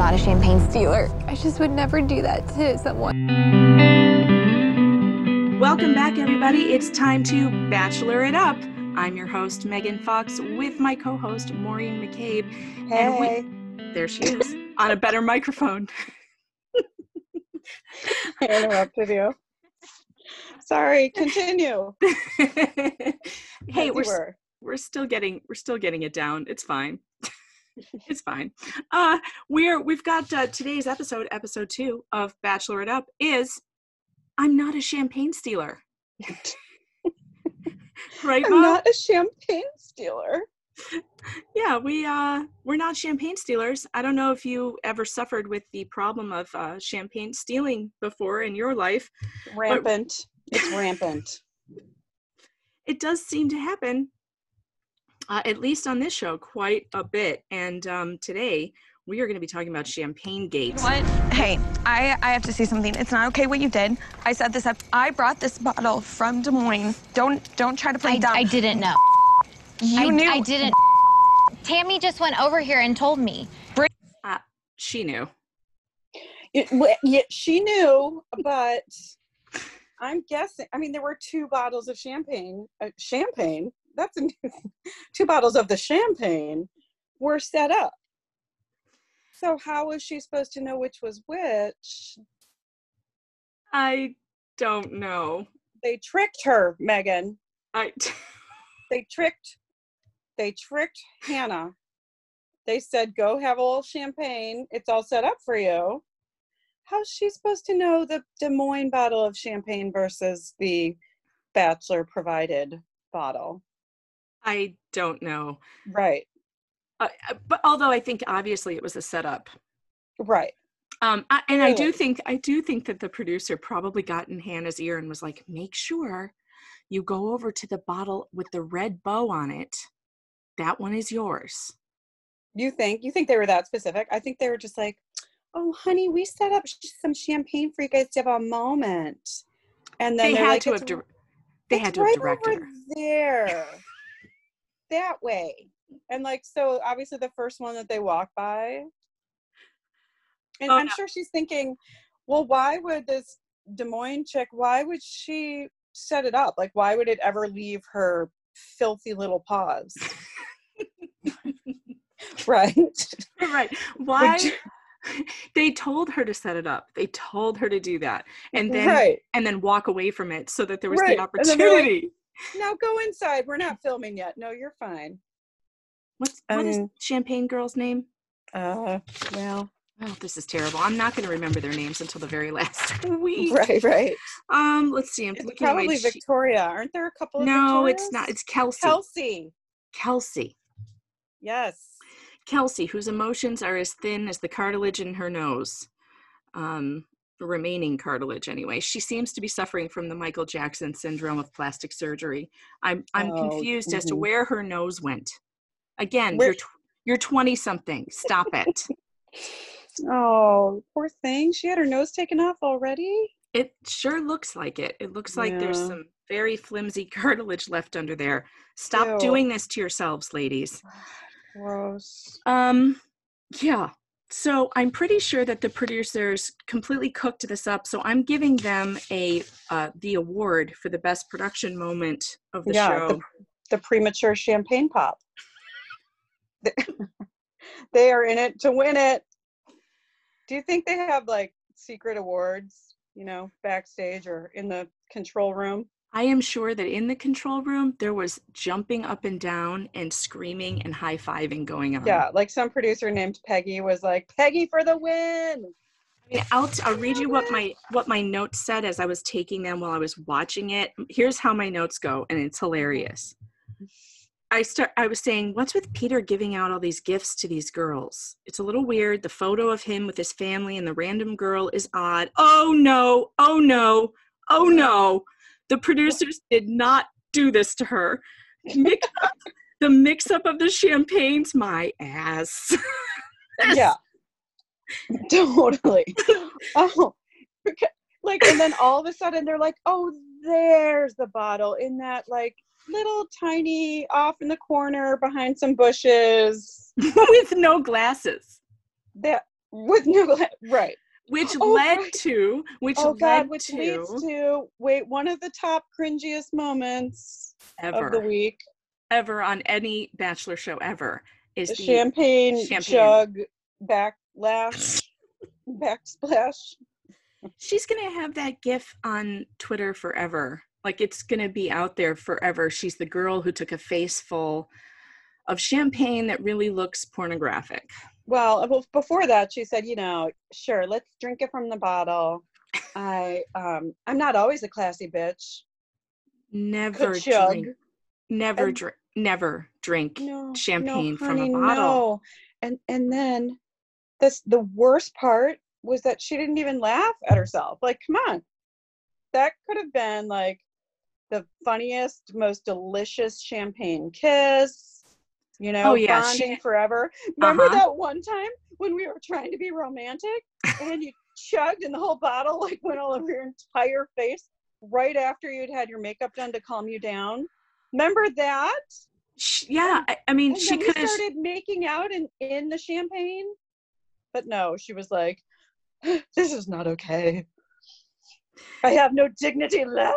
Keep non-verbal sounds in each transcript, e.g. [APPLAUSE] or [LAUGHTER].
not a champagne stealer. I just would never do that to someone. Welcome back, everybody. It's time to Bachelor It Up. I'm your host, Megan Fox, with my co host, Maureen McCabe. Hey. And we, there she is, on a better microphone. I interrupted you. Sorry, continue. [LAUGHS] hey, As we're you were. we're still getting we're still getting it down. It's fine. It's fine. Uh we're we've got uh, today's episode, episode 2 of Bachelor It Up is I'm not a champagne stealer. [LAUGHS] right, I'm Mom? not a champagne stealer. yeah we uh we're not champagne stealers i don't know if you ever suffered with the problem of uh champagne stealing before in your life Rampant. It's rampant. [LAUGHS] it does seem to happen uh, at least on this show quite a bit and um today we are going to be talking about champagne gate What? Hey, I, I have to say something. It's not okay what you did. I set this up. I brought this bottle from Des Moines. Don't don't try to play I, dumb. I didn't know. you I, knew. I didn't. Tammy just went over here and told me. uh, she knew It- w- yeah, she knew, but I'm guessing. I mean, there were two bottles of champagne. Uh, champagne. That's a, new, [LAUGHS] two bottles of the champagne were set up. So how was she supposed to know which was which? i don't know They tricked her, Megan. i [LAUGHS] they tricked they tricked hannah they said go have a little champagne it's all set up for you how's she supposed to know the des moines bottle of champagne versus the bachelor provided bottle i don't know right uh, uh, but although i think obviously it was a setup right Um, I, and I do think I do think that the producer probably got in Hannah's ear and was like, "Make sure you go over to the bottle with the red bow on it. That one is yours." you think you think they were that specific i think they were just like oh honey we set up some champagne for you guys to have a moment and then They had like, to have. Dir- they had to have right directed over her. there that way and like so obviously the first one that they walk by and Oh, i'm no. sure she's thinking well why would this des moines chick why would she set it up like why would it ever leave her filthy little paws [LAUGHS] right right? Why? [LAUGHS] they told her to set it up. They told her to do that, and then right and then walk away from it so that there was Right. the And then like, opportunity. Now go inside we're not filming yet no you're fine What's what is um, Champagne Girl's name? uh well Oh, this is terrible. I'm not going to remember their names until the very last [LAUGHS] week. right right Um, let's see. I'm it's looking at my probably sheet. victoria aren't there a couple of No, it's not. It's Kelsey. Kelsey. Kelsey. Yes. Kelsey, whose emotions are as thin as the cartilage in her nose. Um, the remaining cartilage, anyway. She seems to be suffering from the Michael Jackson syndrome of plastic surgery. I'm I'm Oh, confused as to mhm. where her nose went. Again, Where- you're tw- you're 20 something. Stop it. [LAUGHS] Oh, poor thing. She had her nose taken off already. it sure looks like it. It looks like there's some very flimsy [LAUGHS] cartilage left under there. Stop Ew. doing this to yourselves, ladies. [SIGHS] Gross. Um, yeah. So I'm pretty sure that the producers completely cooked this up. So I'm giving them a uh, the award for the best production moment of the Yeah, show. the- The premature champagne pop. They- [LAUGHS] they are in it to win it. Do you think they have like secret awards, you know, backstage or in the control room? I am sure that in the control room there was jumping up and down and screaming and high fiving going on. Yeah, like some producer named Peggy was like, Peggy for the win. I mean, I'll, t- I'll read you what my what my notes said as I was taking them while I was watching it. Here's how my notes go, and it's hilarious. I start. I was saying, what's with Peter giving out all these gifts to these girls? It's a little weird. The photo of him with his family and the random girl is odd. Oh no! Oh no! Oh no! The producers did not do this to her. Mix up, the mix-up of the champagnes, my ass. [LAUGHS] yeah totally oh beca- like and then all of a sudden they're like oh there's the bottle in that like little tiny off in the corner behind some bushes [LAUGHS] with no glasses. that with no right. Which Oh, led right. to which oh led God, which to leads to wait one of the top cringiest moments ever of the week: ever on any bachelor show ever is the the champagne, champagne. jug backlash, [LAUGHS] backsplash. she's gonna have that gif on twitter forever like it's gonna be out there forever she's the girl who took a face full of champagne that really looks pornographic Well, well, before that, she said, you know, sure, let's drink it from the bottle. I, um, I'm not always a classy bitch. never Could chug. drink never And- drink never drink No, champagne no, from a bottle No. And and then this the worst part was that she didn't even laugh at herself. Like, come on. That could have been like the funniest, most delicious champagne kiss. You know, Oh, yeah, she- bonding forever. Remember Uh-huh. that one time when we were trying to be romantic and you [LAUGHS] chugged and the whole bottle like went all over your entire face right after you'd had your makeup done to calm you down? Remember that? Sh- yeah i, I mean And she could have started making out in, in the champagne. But no, she was like, this is not okay. I have no dignity left.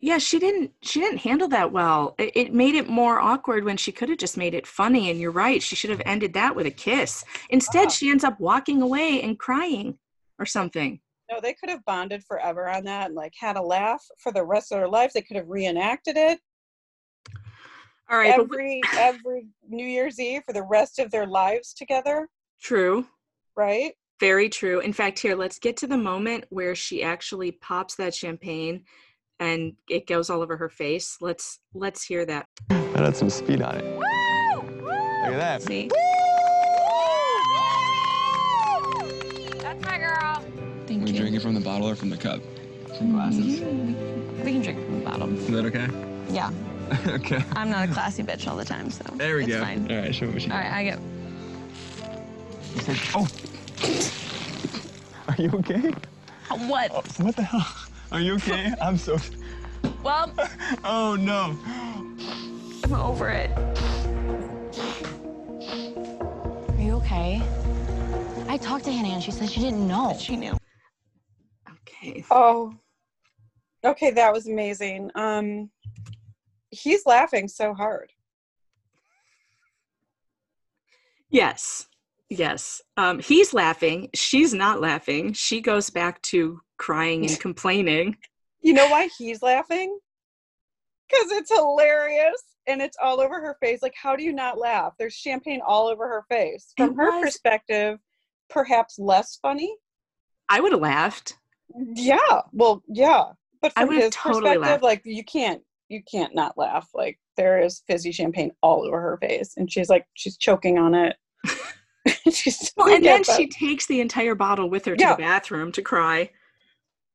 yeah she didn't she didn't handle that well it, it made it more awkward when she could have just made it funny and you're right she should have ended that with a kiss instead Ah. she ends up walking away and crying or something No, they could have bonded forever on that and like had a laugh for the rest of their lives. They could have reenacted it all right every every New Year's Eve for the rest of their lives together, true right? Very true in fact here let's get to the moment where she actually pops that champagne and it goes all over her face let's let's hear that That had some speed on it. Look at that. See? That's my girl. Thank We you. drink it from the bottle or from the cup? From glasses. Mm-hmm. We can drink from the bottom. Is that okay? Yeah. [LAUGHS] okay. I'm not a classy bitch all the time, so There we it's go. fine. All right, show me what you All got. right, I get. Oh. Are you okay? What? Oh, what the hell? Are you okay? I'm so. Well, [LAUGHS] Oh no. I'm over it. Are you okay? I talked to Hannah and she said she didn't know. That she knew. okay Oh. Okay, that was amazing. Um he's laughing so hard. yes yes um he's laughing she's not laughing she goes back to crying and [LAUGHS] complaining You know why he's laughing? Because it's hilarious and it's all over her face. Like, how do you not laugh? There's champagne all over her face. From It her was- perspective, perhaps less funny. i would have laughed Yeah, well, yeah. But from his totally perspective, laughed. like you can't you can't not laugh. Like there is fizzy champagne all over her face. And she's like she's choking on it. [LAUGHS] [LAUGHS] she's well and then she takes the entire bottle with her to Yeah. the bathroom to cry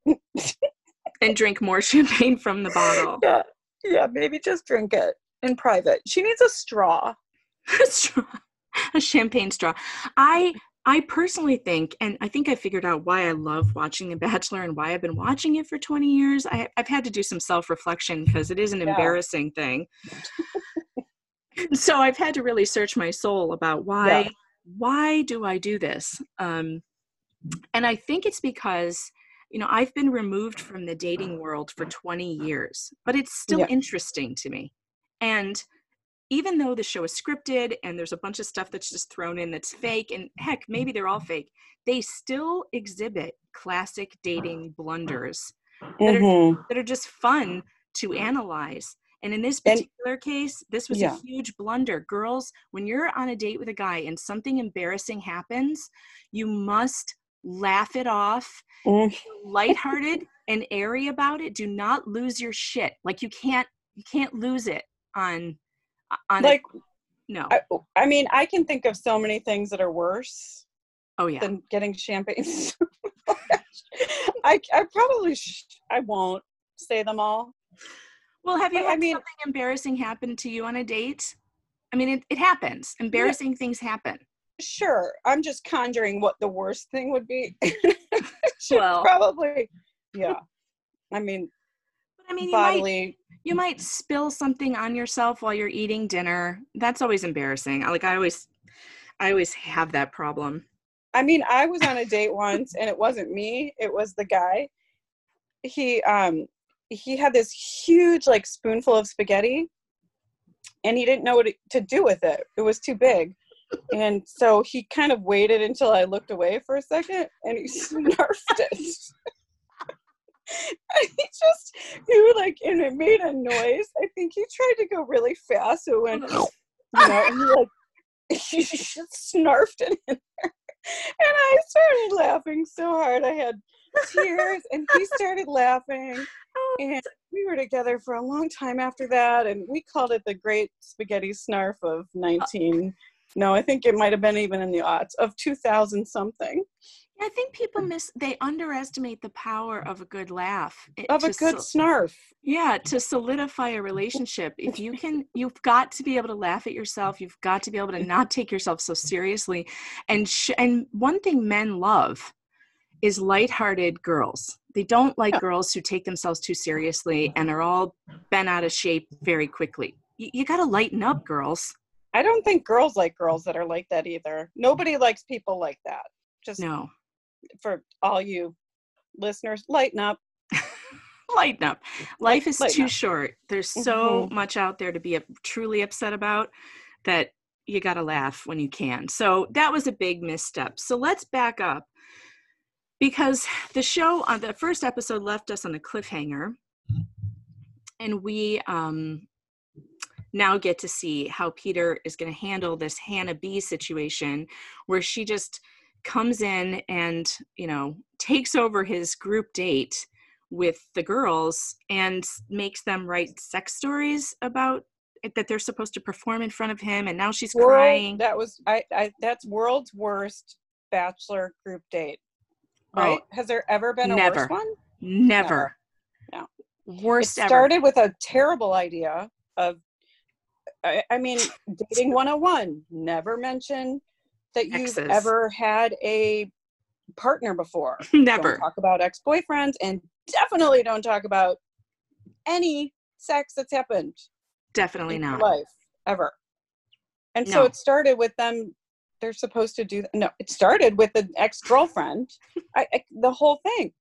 [LAUGHS] and drink more champagne from the bottle yeah, yeah, maybe just drink it in private. She needs a straw. [LAUGHS] a straw, a champagne straw. I I personally think, and I think I figured out why I love watching The Bachelor and why I've been watching it for 20 years. I, I've had to do some self reflection because it is an Yeah. embarrassing thing. so I've had to really search my soul about why Yeah. Why do I do this? Um, and I think it's because you know I've been removed from the dating world for 20 years, but it's still Yeah. interesting to me. And even though the show is scripted and there's a bunch of stuff that's just thrown in that's fake, and heck, maybe they're all fake, they still exhibit classic dating blunders that are, Mhm. that are just fun to analyze. And in this And- particular case, this was Yeah. a huge blunder. Girls, when you're on a date with a guy and something embarrassing happens, you must laugh it off, Mm. lighthearted and airy about it. Do not lose your shit. Like you can't you can't lose it on on a- Like no. I, I mean, I can think of so many things that are worse oh yeah. than getting champagne. [LAUGHS] I, I probably sh- I won't say them all. Well, have you But I had mean- something embarrassing happen to you on a date? I mean, it, it happens. Embarrassing things happen. Sure, I'm just conjuring what the worst thing would be. [LAUGHS] Well. probably, yeah. I mean, But I mean, you might bodily. you might spill something on yourself while you're eating dinner. That's always embarrassing. Like I always, I always have that problem. I mean, I was on a date once and it wasn't me, it was the guy. He um he had this huge like spoonful of spaghetti and he didn't know what to do with it. It was too big. And so he kind of waited until I looked away for a second and he [LAUGHS] snarfed it. he just he like and it made a noise. I think he tried to go really fast. So it went you know, and he like he just snarfed it in there. And I started laughing so hard. I had tears and he started laughing. Oh, and we were together for a long time after that. And we called it the Great Spaghetti Snarf of 19. No, I think it might have been even in the odds of 2000 something. I think people mm. miss they underestimate the power of a good laugh. It- Of a good sol- snarf. yeah, to solidify a relationship. If you can you've got to be able to laugh at yourself. You've got to be able to not take yourself so seriously. And sh- and one thing men love is lighthearted girls. They don't like girls who take themselves too seriously and are all bent out of shape very quickly. You, you got to lighten up, girls. I don't think girls like girls that are like that either. Nobody likes people like that. Just No. for all you listeners, lighten up. [LAUGHS] lighten up. Life is lighten too up. short. There's so Mhm. much out there to be truly upset about that you got to laugh when you can. So that was a big misstep. So let's back up because the show on the first episode left us on a cliffhanger. And we um now get to see how Peter is going to handle this Hannah B situation where she just comes in and, you know, takes over his group date with the girls and makes them write sex stories about it, that they're supposed to perform in front of him and now she's World- crying. That was I, I that's world's worst bachelor group date. Oh, Right? Has there ever been a never. worse one? never No. worst it ever started with a terrible idea of I, I mean dating 101 never mention that you've Exes. ever had a partner before [LAUGHS] never don't talk about ex-boyfriends and definitely don't talk about any sex that's happened definitely in your not life ever and so it started with them they're supposed to do no it started with an ex-girlfriend. I, I the whole thing.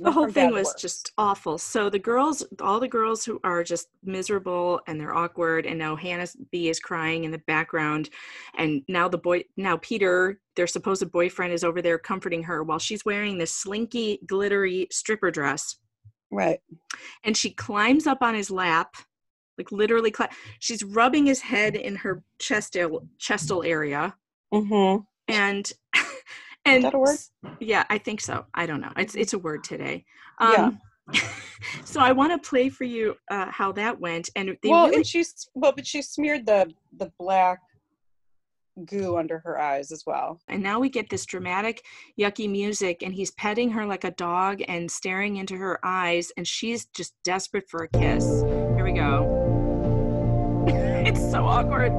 The whole thing was worse. just awful. So the girls all the girls who are just miserable and they're awkward and now hannah b is crying in the background and now the boy now peter their supposed boyfriend is over there comforting her while she's wearing this slinky glittery stripper dress. Right. And she climbs up on his lap like literally cli- she's rubbing his head in her chestal chestal area mm-hmm. and [LAUGHS] and that a word? yeah i think so i don't know it's it's a word today Yeah. um [LAUGHS] so i want to play for you uh how that went and they well, really and she's well, but she smeared the the black goo under her eyes as well. and now we get this dramatic yucky music and he's petting her like a dog and staring into her eyes and she's just desperate for a kiss here we go it's so awkward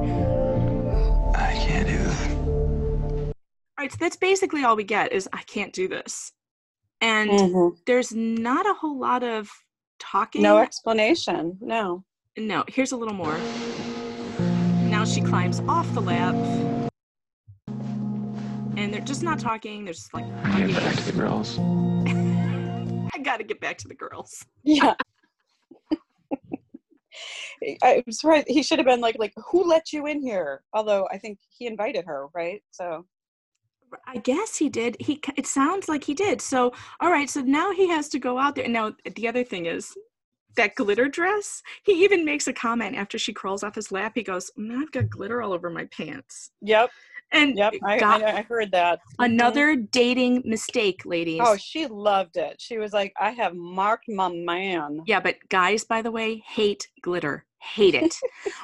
I can't do this. all right so that's basically all we get is i can't do this and Mhm. there's not a whole lot of talking No explanation. No. no here's a little more now she climbs off the lap and they're just not talking they're just like I hugging. get back to the girls. [LAUGHS] i gotta get back to the girls Yeah. [LAUGHS] I was right. He should have been like, like, who let you in here? Although I think he invited her, right? So I guess he did. He it sounds like he did. So all right, so now he has to go out there. Now the other thing is that glitter dress. He even makes a comment after she crawls off his lap. He goes, "Now I've got glitter all over my pants." Yep, And yep. I, I, I heard that. Another dating mistake, ladies. Oh, she loved it. She was like, I have marked my man. Yeah, but guys, by the way, hate glitter. Hate it.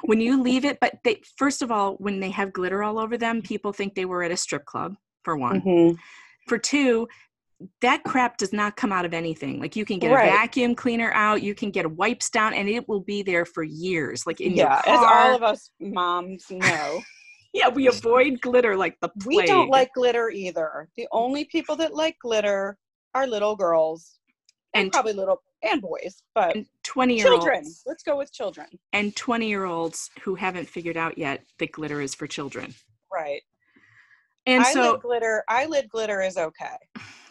when you leave it, but they first of all, when they have glitter all over them, people think they were at a strip club, for one. Mhm. For two, that crap does not come out of anything. Like you can get Right. a vacuum cleaner out, you can get wipes down, and it will be there for years. Like in Yeah, your as all of us moms know, yeah, we avoid glitter like the plague. we don't like glitter either. The only people that like glitter are little girls and, And- probably little and boys, but and 20 year children. olds Let's go with children. and 20 year olds who haven't figured out yet that glitter is for children. Right. And eyelid so glitter, eyelid glitter is okay.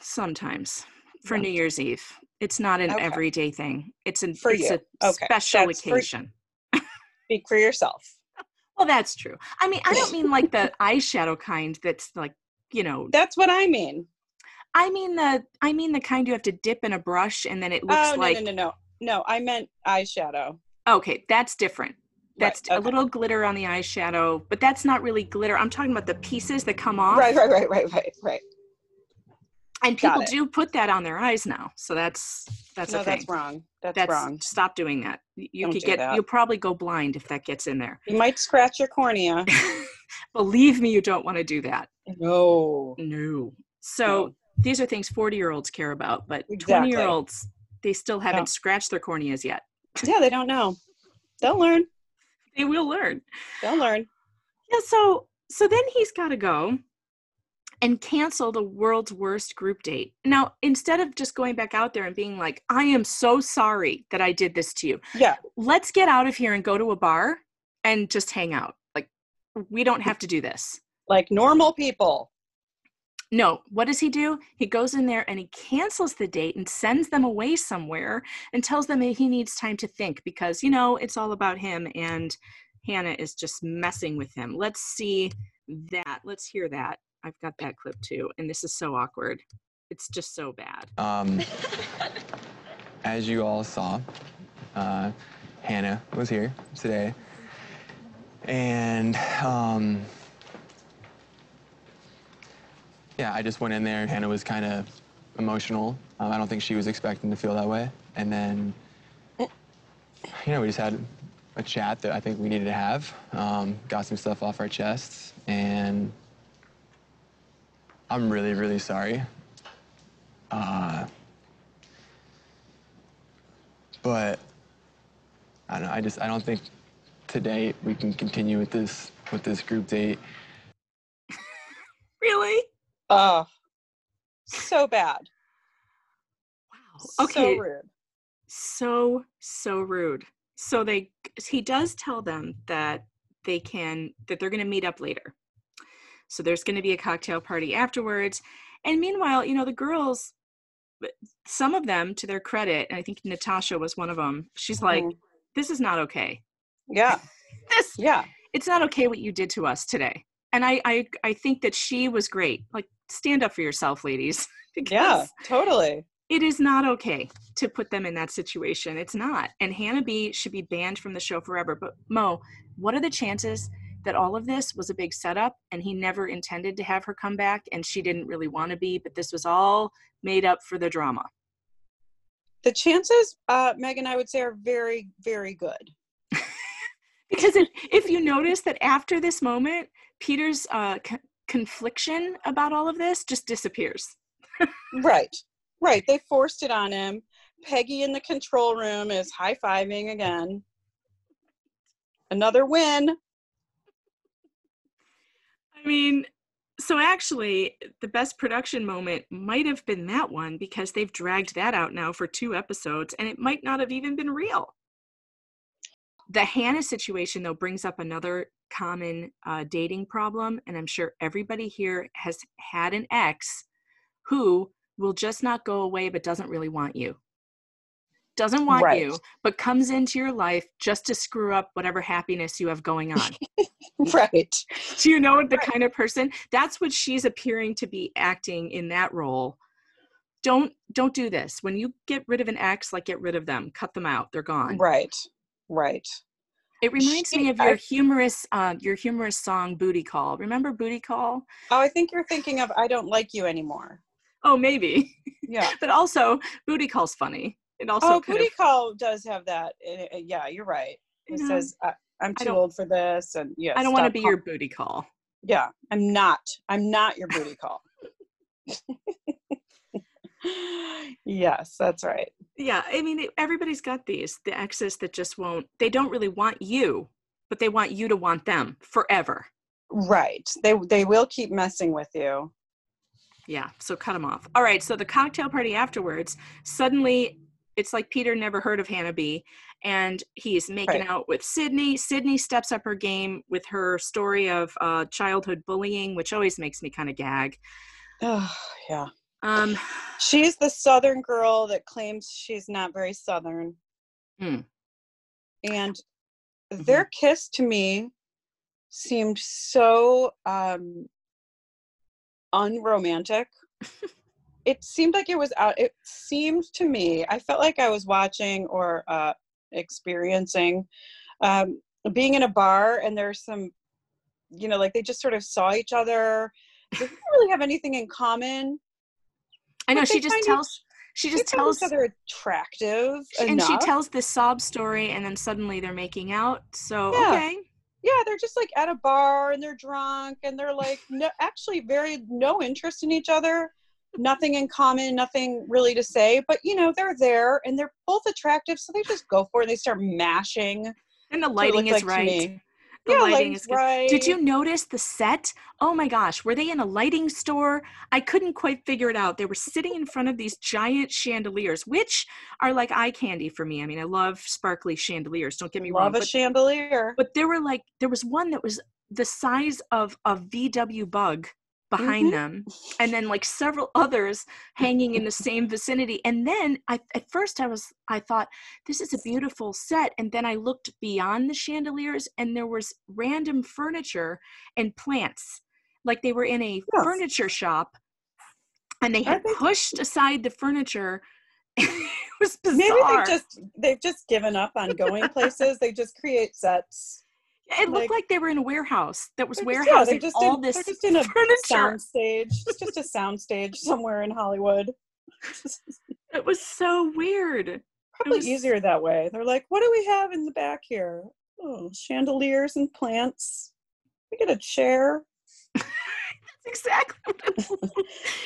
sometimes for Yeah. New Year's Eve, it's not an Okay. everyday thing. It's an For it's you. a Okay. special That's for- occasion. [LAUGHS] Speak for yourself. Well, that's true. I mean, I don't mean like the [LAUGHS] eyeshadow kind that's like, you know, That's what I mean. I mean the I mean the kind you have to dip in a brush and then it looks Oh no, like no, no, no, no. I meant eyeshadow. okay, that's different. That's Right, a little glitter on the eyeshadow, but that's not really glitter. I'm talking about the pieces that come off. Right, right, right, right, right, right. And people do put that on their eyes now. So that's that's no, a thing. that's wrong. That's, That's wrong. stop doing that. You Don't could get that. you'll probably go blind if that gets in there. You might scratch your cornea. [LAUGHS] Believe me, you don't want to do that. no. No. So No. these are things 40 year olds care about, but 20 Exactly. year olds, they still haven't No. scratched their corneas yet. [LAUGHS] Yeah, they don't know. They'll learn. They will learn. They'll learn. Yeah, so so then he's got to go and cancel the world's worst group date. Now, instead of just going back out there and being like, "I am so sorry that I did this to you. Yeah. Let's get out of here and go to a bar and just hang out." Like we don't have to do this. Like normal people. No, what does he do? He goes in there and he cancels the date and sends them away somewhere and tells them that he needs time to think because, you know, it's all about him and Hannah is just messing with him. Let's see that. Let's hear that. I've got that clip too. And this is so awkward. It's just so bad. Um, [LAUGHS] as you all saw, uh, Hannah was here today. And um, yeah, I just went in there. Hannah was kind of emotional. Um, I don't think she was expecting to feel that way. And then, you know, we just had a chat that I think we needed to have. Um, got some stuff off our chests. And I'm really, really sorry. Uh, but I don't know. I just I don't think today we can continue with this with this group date. Really? Oh, so bad. Wow. Okay. So rude. so so rude so they he does tell them that they can that they're going to meet up later so there's going to be a cocktail party afterwards and meanwhile you know the girls some of them to their credit and i think natasha was one of them she's like Mhm. this is not okay Yeah. [LAUGHS] this Yeah. it's not okay what you did to us today and i i, I think that she was great like stand up for yourself ladies [LAUGHS] Yeah. Totally. it is not okay to put them in that situation. It's not. And Hannah B should be banned from the show forever. But Mo, what are the chances that all of this was a big setup and he never intended to have her come back and she didn't really want to be, but this was all made up for the drama? The chances, uh, Megan, I would say, are very, very good. [LAUGHS] Because if, if you notice that after this moment, Peter's uh, c- confliction about all of this just disappears. [LAUGHS] Right. Right. They forced it on him. Peggy in the control room is high fiving again. Another win. I mean, so actually, the best production moment might have been that one because they've dragged that out now for two episodes and it might not have even been real. The Hannah situation, though, brings up another common uh, dating problem. And I'm sure everybody here has had an ex who will just not go away but doesn't really want you. Doesn't want Right. you, but comes into your life just to screw up whatever happiness you have going on. [LAUGHS] Right. Do you know the kind of person? That's what she's appearing to be acting in that role. Don't don't do this. When you get rid of an ex, like get rid of them, cut them out. They're gone. Right. Right. It reminds She- me of I- your humorous uh, your humorous song Booty Call. Remember Booty Call? Oh, I think you're thinking of I don't like you anymore. Oh, maybe. Yeah. [LAUGHS] but also Booty Call's funny. It also oh, Booty of, Call does have that. Uh, uh, yeah, you're right. It you know, says, I, I'm too old for this. And yeah, I don't want to be call- your booty call. Yeah, I'm not. I'm not your booty call. [LAUGHS] yes, that's right. Yeah, I mean everybody's got these. The exes that just won't. They don't really want you, but they want you to want them forever. Right. They they will keep messing with you. Yeah, so cut them off. All right, so the cocktail party afterwards, suddenly it's like Peter never heard of Hannah B. And he's making Right. out with Sydney. Sydney steps up her game with her story of uh, childhood bullying, which always makes me kind of gag. Oh, yeah. Um, She's the southern girl that claims she's not very southern. Hmm. And their kiss to me seemed so um unromantic. [LAUGHS] it seemed like it was out it seemed to me, I felt like I was watching or uh experiencing um being in a bar and there's some you know like they just sort of saw each other they didn't really have anything in common I know she just kind of- tells. She just tells each other attractive and she tells this sob story and then suddenly they're making out so Yeah. okay yeah they're just like at a bar and they're drunk and they're like no actually very no interest in each other nothing in common nothing really to say but you know they're there and they're both attractive so they just go for it they start mashing and the That's what it lighting is like right. the yeah lighting is good. Right. did you notice the set? Oh my gosh were they in a lighting store? I couldn't quite figure it out. They were sitting in front of these giant chandeliers which are like eye candy for me. I mean i love sparkly chandeliers don't get me wrong love a but, chandelier. but there were like there was one that was the size of a vw bug behind Mhm. them and then like several others hanging in the same vicinity and then I, at first i was i thought this is a beautiful set and then i looked beyond the chandeliers and there was random furniture and plants. Like they were in a Yes. furniture shop and they had think- pushed aside the furniture. [LAUGHS] It was bizarre maybe they just they've just given up on going places. They just create sets it looked like- like they were in a warehouse that was They're yeah, just all in- this just in a furniture sound stage it's just a sound stage [LAUGHS] somewhere in hollywood [LAUGHS] it was so weird probably was- easier that way. They're like, what do we have in the back here? Oh, chandeliers and plants. We get a chair. [LAUGHS] That's exactly what it was. Was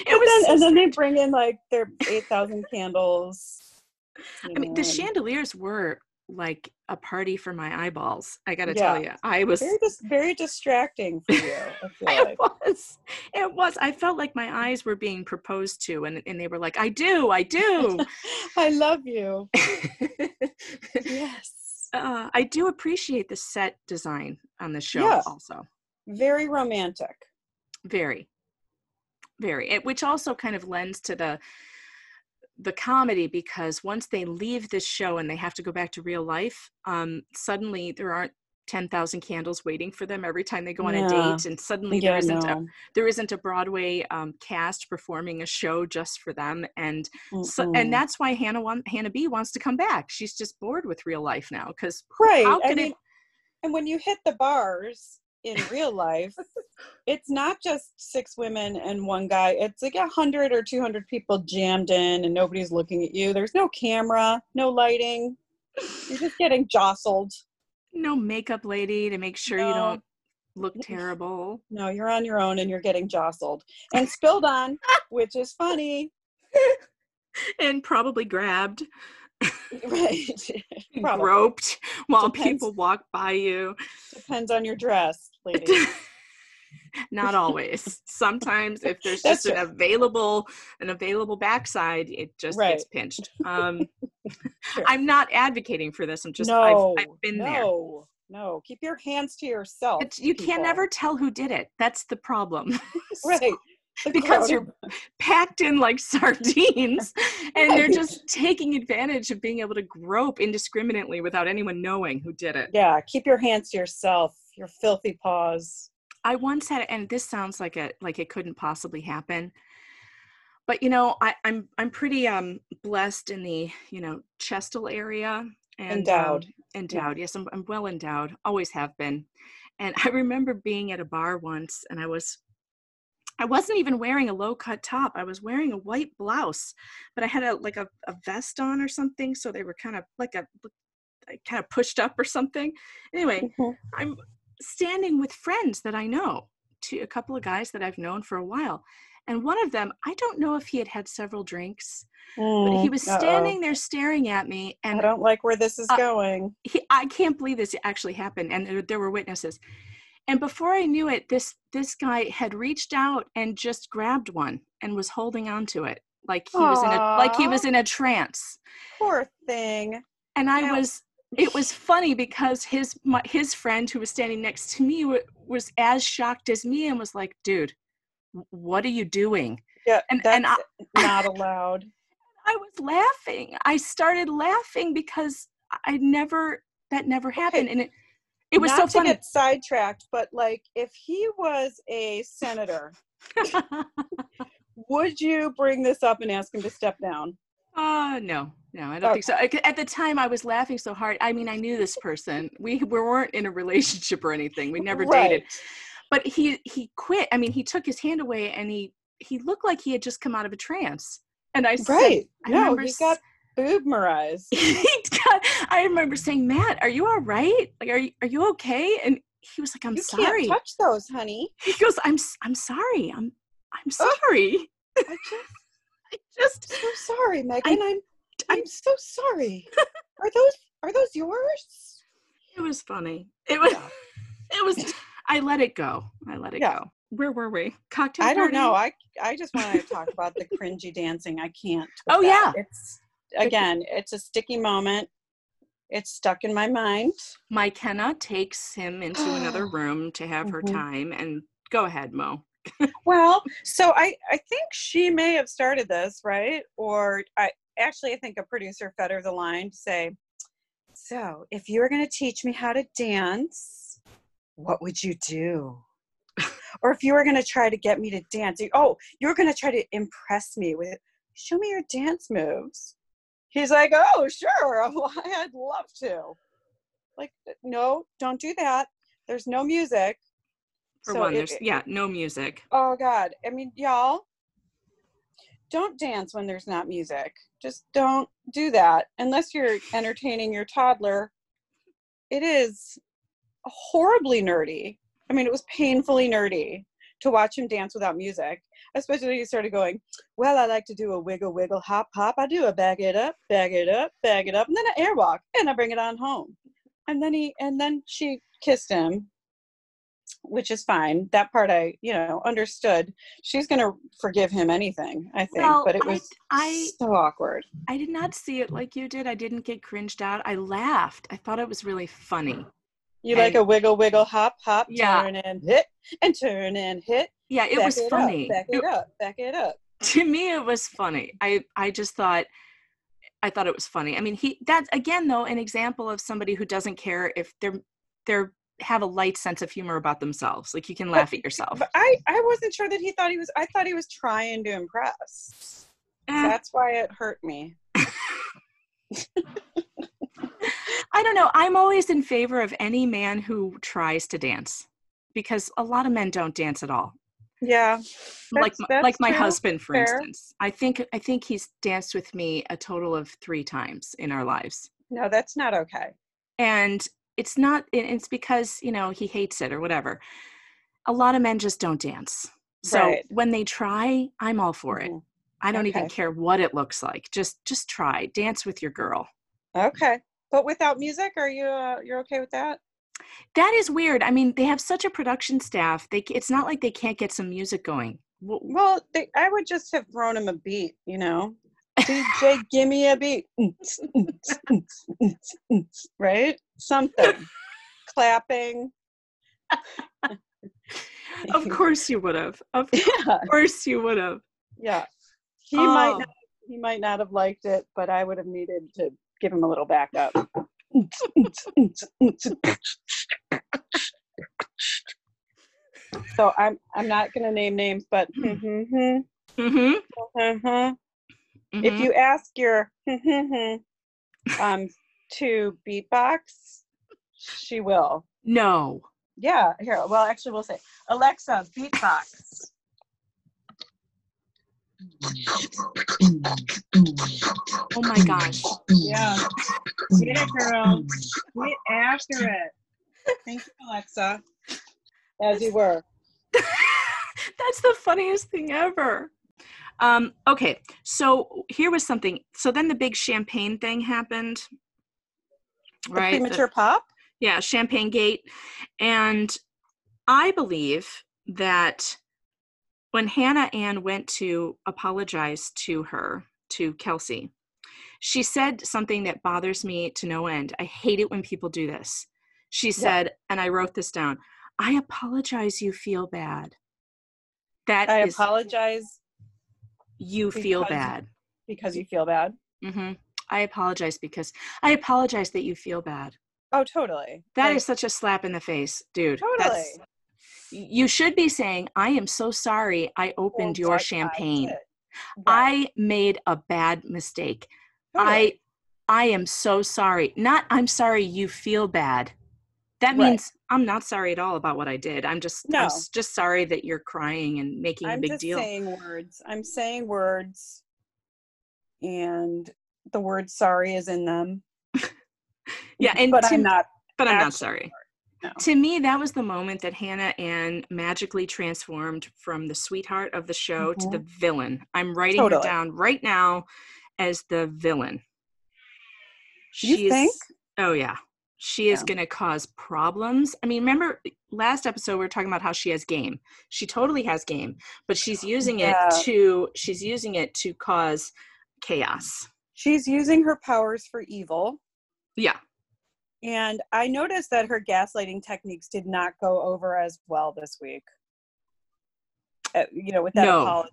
then, so and then they bring in like their 8,000 candles. I mean, the and chandeliers were like a party for my eyeballs. I got to Yeah. tell you, I was. Very, dis- very distracting for you. I [LAUGHS] feel It was. It was. I felt like my eyes were being proposed to, and, and they were like, "I do, I do." [LAUGHS] I love you. [LAUGHS] Yes. uh, I do appreciate the set design on the show, Yes. also. Very romantic. very very it, which also kind of lends to the the comedy because once they leave this show and they have to go back to real life um suddenly there aren't 10,000 candles waiting for them every time they go on a date and suddenly there Yeah, isn't a, there isn't a Broadway um, cast performing a show just for them and so, and that's why Hannah want, Hannah B wants to come back. She's just bored with real life now because right. how I mean, it and when you hit the bars in real life, it's not just six women and one guy. It's like a hundred or two hundred people jammed in, and nobody's looking at you. There's no camera, no lighting. You're just getting jostled. no makeup lady to make sure you don't look terrible No, you're on your own, and you're getting jostled and spilled on, which is funny, [LAUGHS] and probably grabbed [LAUGHS] right? [LAUGHS] groped while Depends. people walk by you. Depends on your dress, [LAUGHS] lady. Not always. Sometimes if there's just an available an available backside, it just gets pinched. Um Sure. I'm not advocating for this. I'm just no, I've, I've been there. no, no. Keep your hands to yourself. It's, you can't people. never tell who did it. That's the problem. Right because you're packed in like sardines [LAUGHS] and they're just taking advantage of being able to grope indiscriminately without anyone knowing who did it. yeah keep your hands to yourself your filthy paws I once had, and this sounds like a like it couldn't possibly happen, but you know, I, I'm I'm pretty um blessed in the you know chestal area and Endowed. um, endowed. Yes, I'm I'm well endowed. Always have been. And [LAUGHS] I remember being at a bar once, and I was. I wasn't even wearing a low cut top. I was wearing a white blouse, but I had a like a, a vest on or something, so they were kind of like a kind of pushed up or something. Anyway, I'm standing with friends that I know, to a couple of guys that I've known for a while. And one of them, I don't know if he had had several drinks, but he was Mm, Uh-oh. standing there staring at me. And I don't like where this is Uh, going he, I can't believe this actually happened. And there, there were witnesses. And before I knew it, this this guy had reached out and just grabbed one and was holding on to it. like he was in a like he was in a trance. Poor thing. And I Now- was it was funny because his my, his friend who was standing next to me wa- was as shocked as me and was like, "Dude, what are you doing?" Yeah, And- that's and I- not [LAUGHS] allowed. I was laughing. I started laughing because I never that never happened, and it it was not so to funny. get sidetracked, but like if he was a senator, [LAUGHS] would you bring this up and ask him to step down? Uh, no, no, I don't think so. I- At the time, I was laughing so hard. I mean, I knew this person. We, [LAUGHS] we weren't in a relationship or anything. We never dated. But he he quit. I mean, he took his hand away, and he he looked like he had just come out of a trance. And I said, Right. I No, remember he got boobmerized. [LAUGHS] I remember saying, Matt, are you all right? Like, are you are you okay? And he was like, I'm you sorry. can't touch those, honey. he goes, I'm I'm sorry. I'm I'm Oh. sorry. I just [LAUGHS] I just so sorry, Megan. I'm I'm so sorry. [LAUGHS] Are those are those yours? it was funny. It was Yeah. it was I let it go. I let it Yeah. go. Where were we? Cocktail I don't party? know. I I just want to talk about the cringy dancing. I can't. Oh, that. yeah. It's again, it's a sticky moment. It's stuck in my mind. Mykenna takes him into another [GASPS] room to have her Mhm. time and go ahead, Mo. [LAUGHS] Well, so I I think she may have started this, right? Or I actually I think a producer fed her the line to say, "So, if you were going to teach me how to dance, what would you do?" [LAUGHS] or if you were going to try to get me to dance, you- oh, you're going to try to impress me with, show me your dance moves. He's like, "Oh, sure, [LAUGHS] I'd love to." Like, no, don't do that. There's no music. For So one, it- there's yeah, no music. Oh God. I mean, y'all, don't dance when there's not music. Just don't do that unless you're entertaining your toddler. It is horribly nerdy. I mean, it was painfully nerdy to watch him dance without music, especially when he started going, Well, I like to do a wiggle, wiggle, hop, hop. I do a bag it up, bag it up, bag it up, and then an airwalk, and I bring it on home. And then he, and then she kissed him which is fine. That part I, you know, understood. She's going to forgive him anything, I think. Well, but it I- was I- so awkward. I did not see it like you did. I didn't get cringed out. I laughed. I thought it was really funny. You like a wiggle, wiggle, hop, hop, Yeah. turn and hit, and turn and hit. Yeah, it back was it funny. Up, back It- it up, back it up. [LAUGHS] to me it was funny i i just thought i thought it was funny i mean he that's again though an example of somebody who doesn't care if they're they're have a light sense of humor about themselves like you can laugh at yourself But I, I wasn't sure that he thought he was. I thought he was trying to impress. Eh, That's why it hurt me. [LAUGHS] i don't know i'm always in favor of any man who tries to dance because a lot of men don't dance at all Yeah. like That's- my, that's like my true. husband for Fair. instance i think i think he's danced with me a total of three times in our lives No, that's not okay. and it's not it's because you know he hates it or whatever a lot of men just don't dance so Right. when they try i'm all for it Mhm. i don't even care what it looks like just just try dance with your girl Okay. But without music, are you uh, you're okay with that? that is weird i mean they have such a production staff they it's not like they can't get some music going Well, they, I would just have thrown him a beat, you know. DJ, give me a beat. [LAUGHS] right? Something. Clapping. of course you would have of [LAUGHS] Yeah. course you would have Yeah. He might Oh. not he might not have liked it, but I would have needed to give him a little backup. so I'm I'm not gonna name names, but mm-hmm. if you ask your [LAUGHS] um to beatbox, she will. no Yeah, here. Well, actually, we'll say Alexa beatbox. oh my gosh get it, girl. Get after it. Thank you, Alexa. As you were. [LAUGHS] That's the funniest thing ever. Um, okay, so here was something. So then the big champagne thing happened, The right? The- premature pop. yeah, Champagne Gate. And I believe that when Hannah Ann went to apologize to her, to Kelsey, she said something that bothers me to no end. I hate it when people do this. She said, and I wrote this down I apologize, you feel bad. That I is- apologize you feel because- bad. because you feel bad. hmm I apologize because I apologize that you feel bad. Oh, totally. That is Like, such a slap in the face, dude. Totally. That's, you should be saying, I am so sorry I opened well, your I champagne. Right. I made a bad mistake. Totally. I I am so sorry. Not I'm sorry you feel bad. That Right. means I'm not sorry at all about what I did. I'm just I'm just sorry that you're crying and making a I'm big just deal. saying words. I'm saying words, and the word "sorry" is in them. [LAUGHS] yeah, and but to, I'm not. but I'm not sorry. No. To me, that was the moment that Hannah Ann magically transformed from the sweetheart of the show to the villain. I'm writing her Mm-hmm. Down right now as the villain. You She's- think? Oh yeah. She is going to cause problems. I mean, remember last episode we were talking about how she has game. She totally has game, but she's using Yeah. it to she's using it to cause chaos. She's using her powers for evil. Yeah. And I noticed that her gaslighting techniques did not go over as well this week. Uh, you know, with that No. apology,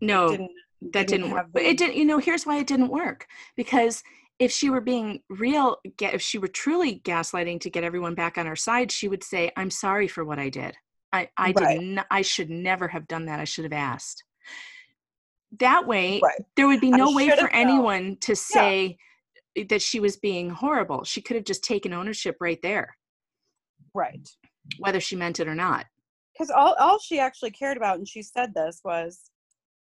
No. That didn't work. but it didn't you know here's why it didn't work. Because if she were being real if she were truly gaslighting to get everyone back on her side she would say i'm sorry for what i did. I i Right. didn't i should never have done that. I should have asked. That way Right. there would be no way for known. anyone to say that she was being horrible. She could have just taken ownership right there. Right. whether she meant it or not. Because all, all she actually cared about, and she said this, was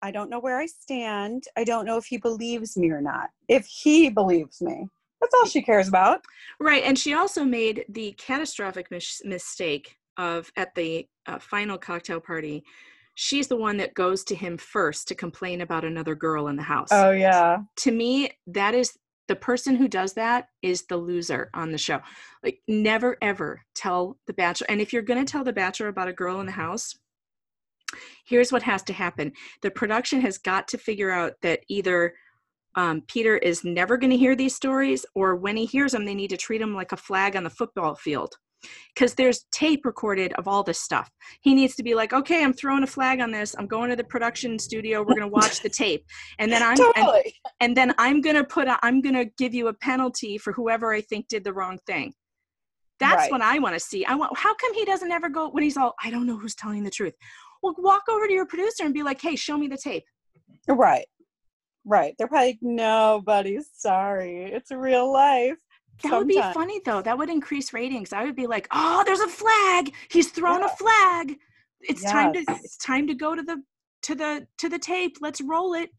I don't know where I stand. I don't know if he believes me or not. If he believes me. That's all she cares about. Right, and she also made the catastrophic mis- mistake of at the uh, final cocktail party. She's the one that goes to him first to complain about another girl in the house. Oh, yeah. To me, that is the person who does that is the loser on the show. Like, never ever tell the bachelor. And if you're going to tell the bachelor about a girl in the house, here's what has to happen the production has got to figure out that either um, Peter is never going to hear these stories, or when he hears them, they need to treat him like a flag on the football field. Because there's tape recorded of all this stuff. He needs to be like, okay, I'm throwing a flag on this. I'm going to the production studio. We're going to watch the tape, and then I'm and, totally. and then I'm going to put a, I'm going to give you a penalty for whoever I think did the wrong thing. That's Right. what I want to see. I want. How come he doesn't ever go when he's all, I don't know who's telling the truth. Well, walk over to your producer and be like, hey, show me the tape. Right. Right. They're probably like, nobody's sorry. It's real life. That would be funny though. That would increase ratings. I would be like, "Oh, there's a flag. He's thrown Yeah. a flag. It's time to it's time to go to the to the to the tape. Let's roll it."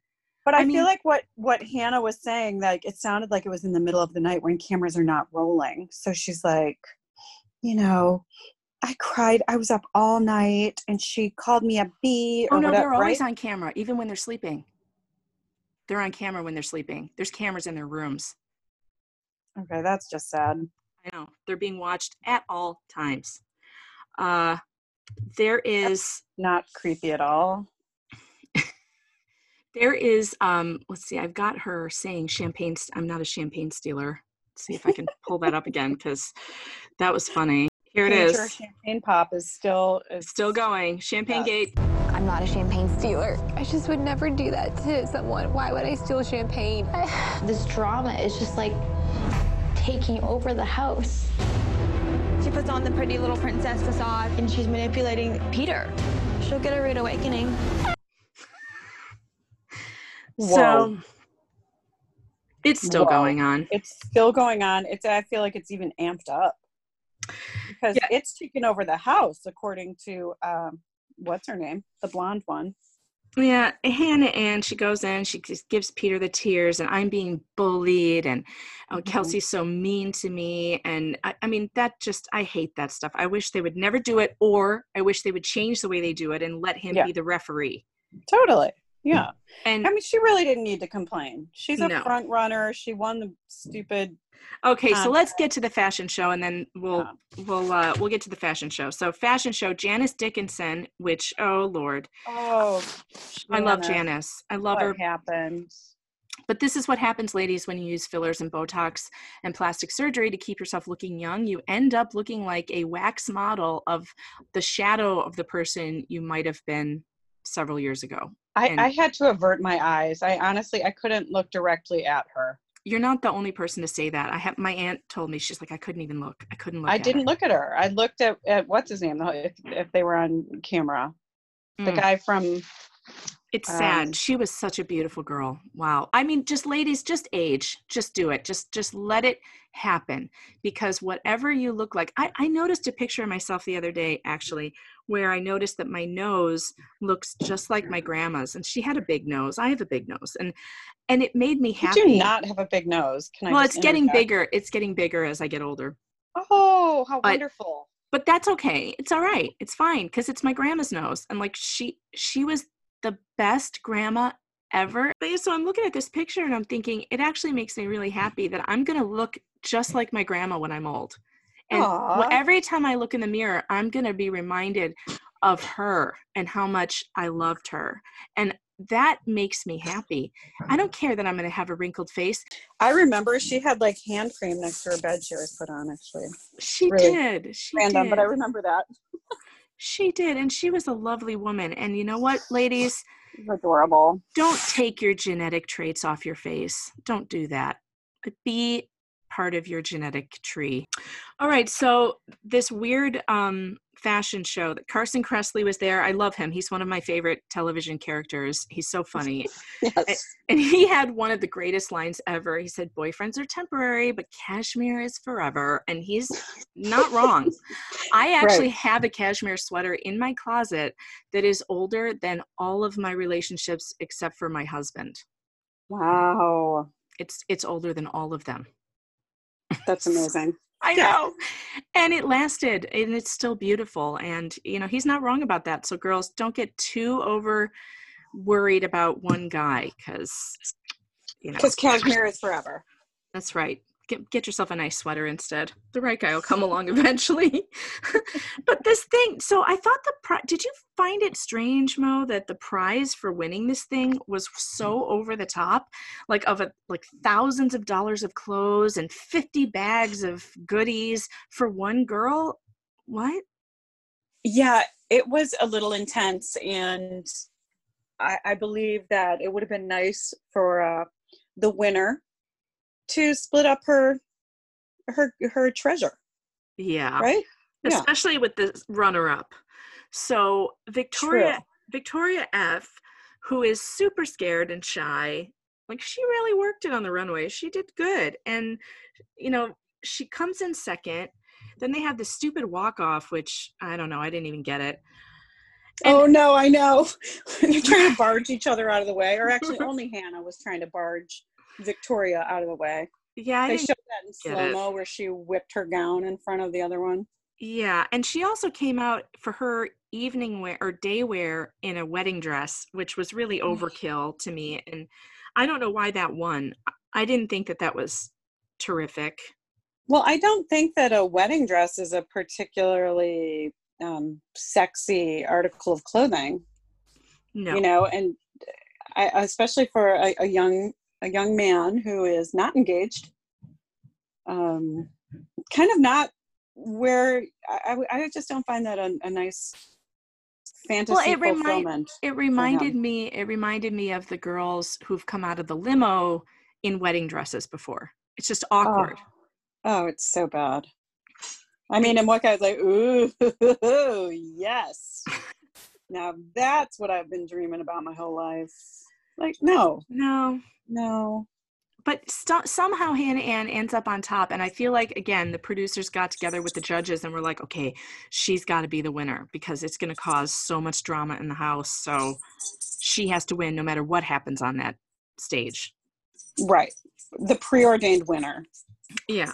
But I, I mean- feel like what what Hannah was saying, like it sounded like it was in the middle of the night when cameras are not rolling. So she's like, you know, I cried. I was up all night, and she called me a bee or Oh no, whatever. they're always right? on camera, even when they're sleeping. They're on camera when they're sleeping. There's cameras in their rooms. Okay, that's just sad. I know they're being watched at all times. Uh, there is Not creepy at all. [LAUGHS] there is um. Let's see. I've got her saying champagne. st- I'm not a champagne stealer. Let's see if I can pull that up again because that was funny. Here it Future is. Champagne pop is still is Still going. Champagne Yes. Gate. I'm not a champagne stealer. I just would never do that to someone. Why would I steal champagne? I, [SIGHS] This drama is just like taking over the house. She puts on the pretty little princess facade and she's manipulating Peter. She'll get a rude awakening. [LAUGHS] So it's still Whoa. going on. it's still going on. It's I feel like it's even amped up because Yeah. it's taken over the house, according to um, what's her name, the blonde one. Yeah, Hannah Ann, she goes in, she just gives Peter the tears, and I'm being bullied, and oh, Mhm. Kelsey's so mean to me. And I, I mean, that just, I hate that stuff. I wish they would never do it, or I wish they would change the way they do it and let him Yeah. be the referee. Totally. Yeah. And I mean, she really didn't need to complain. She's a No. front runner. She won the stupid Okay, so Um, let's get to the fashion show, and then we'll we'll uh, we'll get to the fashion show. So, fashion show, Janice Dickinson, which oh lord, Oh, I love Janice. I love What her. happened? But this is what happens, ladies, when you use fillers and Botox and plastic surgery to keep yourself looking young. You end up looking like a wax model of the shadow of the person you might have been several years ago. I, And- I had to avert my eyes. I honestly I couldn't look directly at her. You're not the only person to say that. I have my aunt told me she's like I couldn't even look. I couldn't look. I didn't her. look at her. I looked at, at what's his name though, if, if they were on camera. The Mm. guy from It's Um, sad. She was such a beautiful girl. Wow. I mean, just ladies, just age. Just do it. Just just let it happen. Because whatever you look like, I, I noticed a picture of myself the other day, actually, where I noticed that my nose looks just like my grandma's. And she had a big nose. I have a big nose. And and it made me you happy. do not have a big nose. Can I well, it's getting interject? bigger. It's getting bigger as I get older. Oh, how But- wonderful. but that's okay it's all right it's fine because it's my grandma's nose and like she she was the best grandma ever but yeah, so i'm looking at this picture and i'm thinking it actually makes me really mm. happy that i'm gonna look just mm. like my grandma when i'm old and wh- every time i look in the mirror i'm gonna be reminded of her and how much i loved her and that makes me happy i don't care that i'm gonna have a wrinkled face I remember she had like hand cream next to her bed she always put on actually. she Really did she Random, did. but I remember that. She did and she was a lovely woman and you know what ladies adorable. don't take your genetic traits off your face. Don't do that. But be part of your genetic tree. All right, so this weird um fashion show that Carson Kressley was there. I love him. He's one of my favorite television characters. He's so funny. [LAUGHS] Yes. And he had one of the greatest lines ever. He said, Boyfriends are temporary, but cashmere is forever. And he's not wrong. [LAUGHS] I actually Right. have a cashmere sweater in my closet that is older than all of my relationships except for my husband. Wow. It's it's older than all of them. That's [LAUGHS] amazing. I Yeah. know. And it lasted and it's still beautiful. And you know, he's not wrong about that. So girls, don't get too over worried about one guy because you know Because cashmere is forever. That's right. Get, get yourself a nice sweater instead. The right guy will come [LAUGHS] along eventually. [LAUGHS] but this thing, so I thought the pri- did you find it strange, Mo, that the prize for winning this thing was so over the top, like of a like thousands of dollars of clothes and fifty bags of goodies for one girl? What? Yeah, it was a little intense, and I, I believe that it would have been nice for uh, the winner to split up her her her treasure, Yeah. right? Yeah. especially with the runner up. So Victoria True. Victoria F, who is super scared and shy, like she really worked it on the runway. She did good, and you know she comes in second. Then they have the stupid walk off, which I don't know. I didn't even get it. And- oh no, I know. [LAUGHS] They're trying to [LAUGHS] barge each other out of the way, or actually, [LAUGHS] only Hannah was trying to barge Victoria out of the way. Yeah, I they showed that in slow mo where she whipped her gown in front of the other one. Yeah, and she also came out for her evening wear or day wear in a wedding dress, which was really overkill to me. And I don't know why that won. I- didn't think that that was terrific. Well, I don't think that a wedding dress is a particularly um, sexy article of clothing. No, You know, and I, especially for a, a young a young man who is not engaged, um, kind of not where I, I I just don't find that a, a nice fantasy it remind- fulfillment. it reminded me. It reminded me of the girls who've come out of the limo in wedding dresses before. It's just awkward. Oh, it's so bad. I mean, and what guy's like, ooh, [LAUGHS] yes. [LAUGHS] Now that's what I've been dreaming about my whole life. Like, no, No, no. but st- somehow Hannah Ann ends up on top, and I feel like again the producers got together with the judges and were like, okay, she's got to be the winner because it's going to cause so much drama in the house, so she has to win no matter what happens on that stage. Right. The preordained winner. Yeah.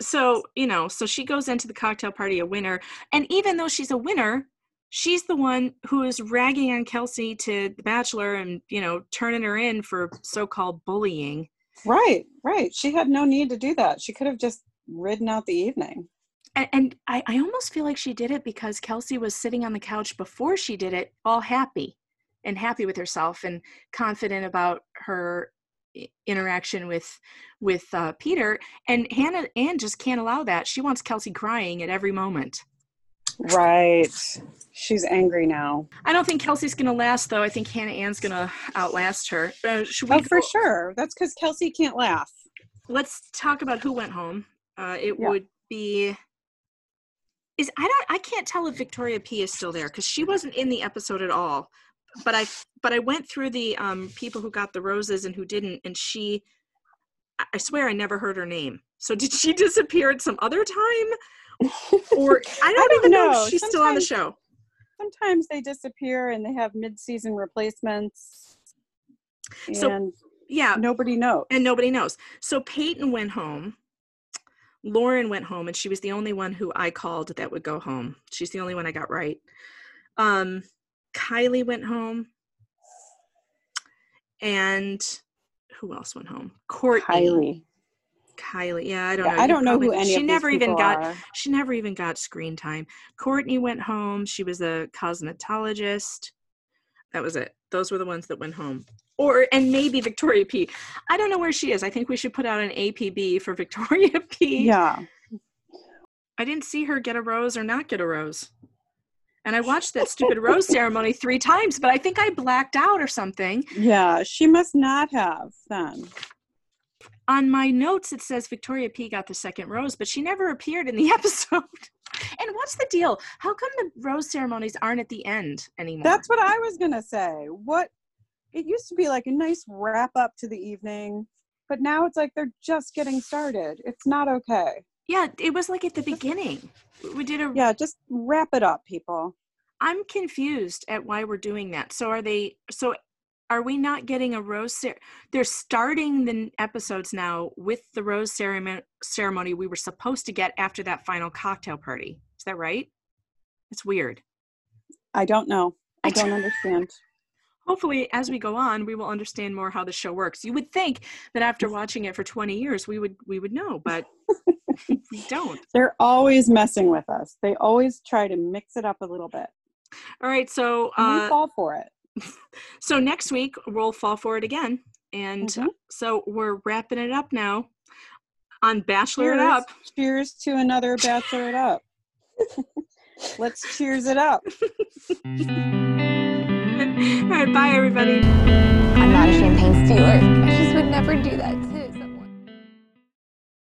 So you know, so she goes into the cocktail party a winner, and even though she's a winner, she's the one who is ragging on Kelsey to the Bachelor and you know turning her in for so-called bullying. Right, right. She had no need to do that. She could have just ridden out the evening. And, and I, I almost feel like she did it because Kelsey was sitting on the couch before she did it, all happy and happy with herself and confident about her interaction with with uh, Peter. And Hannah Ann just can't allow that. She wants Kelsey crying at every moment. Right. She's angry now. I don't think Kelsey's going to last, though. I think Hannah Ann's going to outlast her. Uh, should we Oh, for sure. That's because Kelsey can't laugh. let's talk about who went home. Uh, it Yeah. would be is I don't I can't tell if Victoria P is still there because she wasn't in the episode at all. But I but I went through the um, people who got the roses and who didn't, and she I swear I never heard her name. So did she [LAUGHS] disappear at some other time, or [LAUGHS] I don't, don't even know, know. she's still on the show. Sometimes they disappear and they have mid-season replacements. So- Yeah, nobody knows. and nobody knows. So Peyton went home. Lauren went home, and she was the only one who I called that would go home. She's the only one I got right. Um, Kylie went home, and who else went home? Courtney. Kylie. Kylie. Yeah, I don't Yeah, know. I don't know who any She of these never even got. are. She never even got screen time. Courtney went home. She was a cosmetologist. That was it. Those were the ones that went home. Or and maybe Victoria P. I don't know where she is. I think we should put out an APB for [LAUGHS] Victoria P. Yeah. I didn't see her get a rose or not get a rose. And I watched that stupid rose ceremony three times, but I think I blacked out or something. Yeah. She must not have then. On my notes, it says Victoria P got the second rose, but she never appeared in the [LAUGHS] episode. And what's the deal? How come the rose ceremonies aren't at the end anymore? That's what I was gonna say. What it used to be like a nice wrap up to the evening, but now it's like they're just getting started. It's not okay. yeah, it was like at the beginning. We did a. Yeah, just wrap it up, people. I'm confused at why we're doing that. So are they? So are we not getting a rose? Cer- They're starting the episodes now with the rose ceremony. Ceremony we were supposed to get after that final cocktail party. Is that right? It's weird. I don't know. I don't [LAUGHS] understand. Hopefully, as we go on, we will understand more how the show works. You would think that after watching it for 20 years, we would we would know, but [LAUGHS] we don't. They're always messing with us. They always try to mix it up a little bit. All right, so And we uh, fall for it. [LAUGHS] so next week we'll fall for it again, and Mhm. so we're wrapping it up now on Bachelor It Up. Cheers to another Bachelor It Up. [LAUGHS] Let's cheers it up. [LAUGHS] All right, bye everybody. I'm not a champagne stealer. I just would never do that